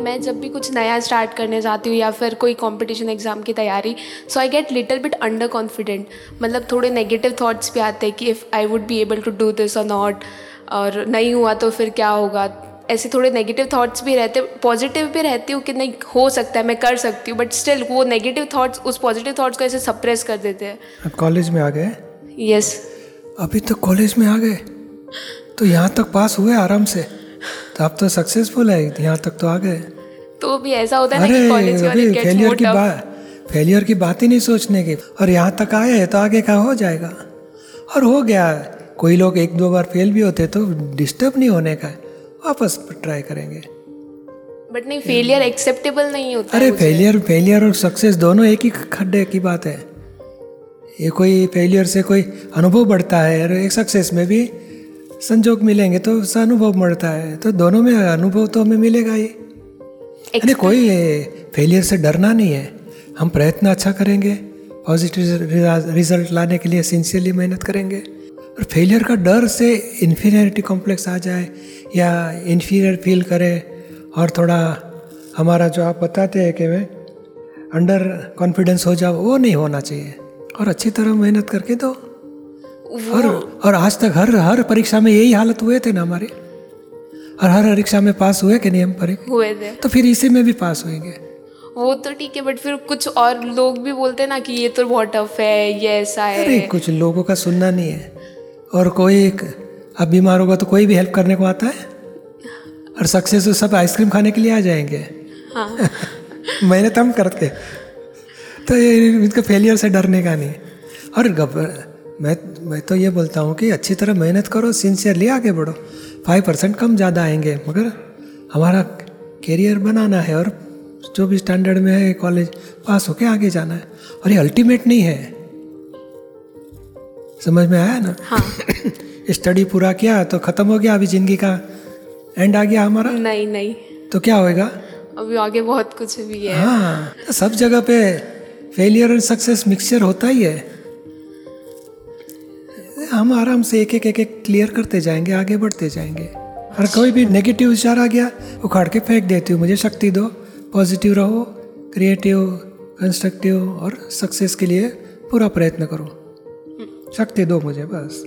मैं जब भी कुछ नया स्टार्ट करने जाती हूँ या फिर कोई कंपटीशन एग्ज़ाम की तैयारी so I get little bit under confident मतलब थोड़े नेगेटिव थॉट्स भी आते हैं कि if I would be able to do this और नॉट और नहीं हुआ तो फिर क्या होगा? ऐसे थोड़े नेगेटिव थॉट्स भी रहते पॉजिटिव भी रहती हूँ कि नहीं हो सकता है मैं कर सकती हूँ बट स्टिल वो नेगेटिव थॉट्स उस पॉजिटिव थॉट्स को ऐसे सप्रेस कर देते हैं। कॉलेज में आ गए? यस अभी तो कॉलेज में आ गए? तो यहाँ तक पास हुए आराम से? तो आप तो सक्सेसफुल है यहाँ तक तो आ गए। तो भी ऐसा होता है ना अरे गेट्स फेलियर की बात फेलियर की बात ही नहीं सोचने की। और यहाँ तक आए हैं तो आगे का हो जाएगा? और हो गया कोई लोग एक दो बार फेल भी होते तो डिस्टर्ब नहीं होने का वापस ट्राई करेंगे। बट नहीं फेलियर एक्सेप्टेबल नहीं होता अरे फेलियर फेलियर और सक्सेस दोनों एक ही खड्डे की बात है। ये कोई फेलियर से कोई अनुभव बढ़ता है और एक सक्सेस में भी संजोग मिलेंगे तो उससे अनुभव बढ़ता है तो दोनों में अनुभव तो हमें मिलेगा ही। अरे कोई फेलियर से डरना नहीं है हम प्रयत्न अच्छा करेंगे पॉजिटिव रिज़ल्ट लाने के लिए सिंसियरली मेहनत करेंगे। और फेलियर का डर से इन्फीरियरिटी कॉम्प्लेक्स आ जाए या इन्फीरियर फील करे और थोड़ा हमारा जो आप बताते हैं कि मैं अंडर कॉन्फिडेंस हो जाओ वो नहीं होना चाहिए। और अच्छी तरह मेहनत करके दो। और और आज तक हर हर परीक्षा में यही हालत हुए थे ना हमारे। और हर परीक्षा में पास हुए कि नहीं हम परीक्षा हुए थे। तो फिर इसी में भी पास होंगे वो तो ठीक है बट फिर कुछ और लोग भी बोलते हैं ना कि ये तो बहुत टफ है ये ऐसा अरे है कुछ लोगों का सुनना नहीं है। और कोई एक- अब बीमार होगा तो कोई भी हेल्प करने को आता है? और सक्सेस तो सब आइसक्रीम खाने के लिए आ जाएँगे। हाँ। मेहनत हम करते। तो ये इनका फेलियर से डरने का नहीं। और घब- मैं मैं तो ये बोलता हूँ कि अच्छी तरह मेहनत करो सिंसियरली आगे बढ़ो। फाइव परसेंट कम ज़्यादा आएँगे मगर हमारा कैरियर बनाना है और जो भी स्टैंडर्ड में है कॉलेज पास होके आगे जाना है। और ये अल्टीमेट नहीं है। समझ में आया ना? हाँ। स्टडी पूरा किया तो ख़त्म हो गया अभी ज़िंदगी का। एंड आ गया हमारा? नहीं नहीं। तो क्या होएगा? अभी आगे बहुत कुछ भी है। हाँ सब जगह पे फेलियर और सक्सेस मिक्सचर होता ही है। हम आराम से एक एक एक एक क्लियर करते जाएँगे आगे बढ़ते जाएँगे। हर कोई भी नेगेटिव विचार आ गया उखाड़ के फेंक देती हूँ मुझे शक्ति दो। पॉजिटिव रहो क्रिएटिव कंस्ट्रक्टिव और सक्सेस के लिए पूरा प्रयत्न करो। शक्ति दो मुझे बस।